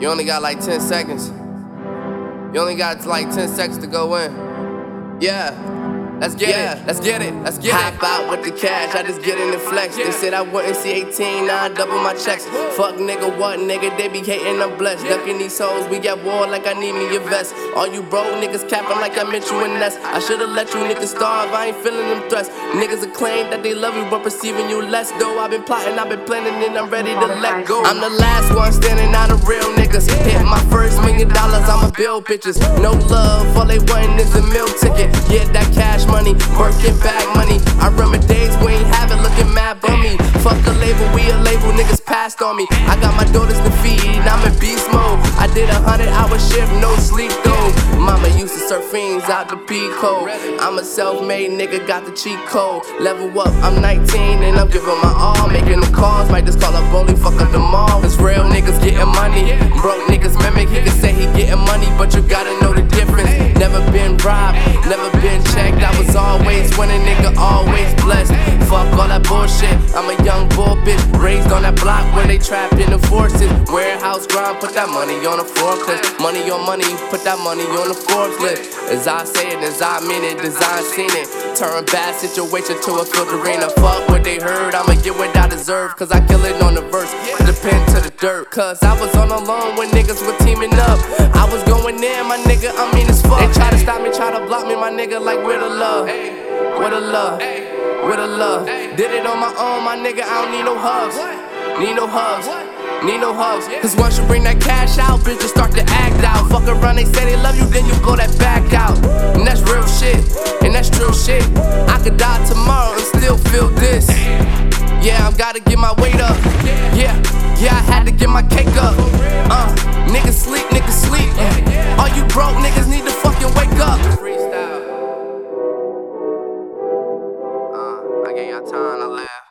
You only got like 10 seconds. You only got like 10 seconds to go in. Yeah. Let's get yeah. it, let's get it, let's get Hop it. Hop out with the cash, I just get in the flex. They said I wouldn't see 18, now I double my checks. Fuck nigga, what nigga, they be hating, I'm blessed. Ducking these hoes, we got war like I need me a vest. All you bro niggas capping like I meant you in nest. I should've let you niggas starve, I ain't feeling them threats. Niggas acclaim that they love you, but perceiving you less. Though I've been plotting, I've been planning, and I'm ready to let go. I'm the last one standing out of real niggas. Hit my first million dollars, I'ma bitches. No love, all they want is a meal ticket. Yeah, that cash money, working back money. I remember days we ain't have it looking mad bummy. Fuck a label, we a label, niggas passed on me. I got my daughters to feed, I'm in beast mode. I did a hundred hour shift, no sleep though. Mama used to serve fiends out the P code. I'm a self made nigga, got the cheat code. Level up, I'm 19 and I'm giving my all. Making the calls, might just call a bully, fuck up the mall. It's real niggas getting money. Broke niggas mimic, he bullshit. I'm a young bull bitch, raised on that block when they trapped in the forces. Warehouse grind, put that money on the forklift. Money on money, put that money on the Forbes list. As I say it, as I mean it, design seen it. Turn bad situation to a arena. Fuck what they heard, I'ma get what I deserve. Cause I kill it on the verse, pen to the dirt. Cause I was on the alone when niggas were teaming up. I was going in, my nigga, I mean it's fuck. They try to stop me, try to block me, my nigga, like where the love? Where the love? Where the love? Did it on my own, my nigga, I don't need no hugs. Need no hugs. Need no hugs. Cause once you bring that cash out, bitches start to act out. Fuck around, they say they love you, then you blow that back out. And that's real shit, and that's true shit. I could die tomorrow and still feel this. Yeah, I gotta get my weight up. Yeah, yeah, I had to get my cake up. Uh, time to live.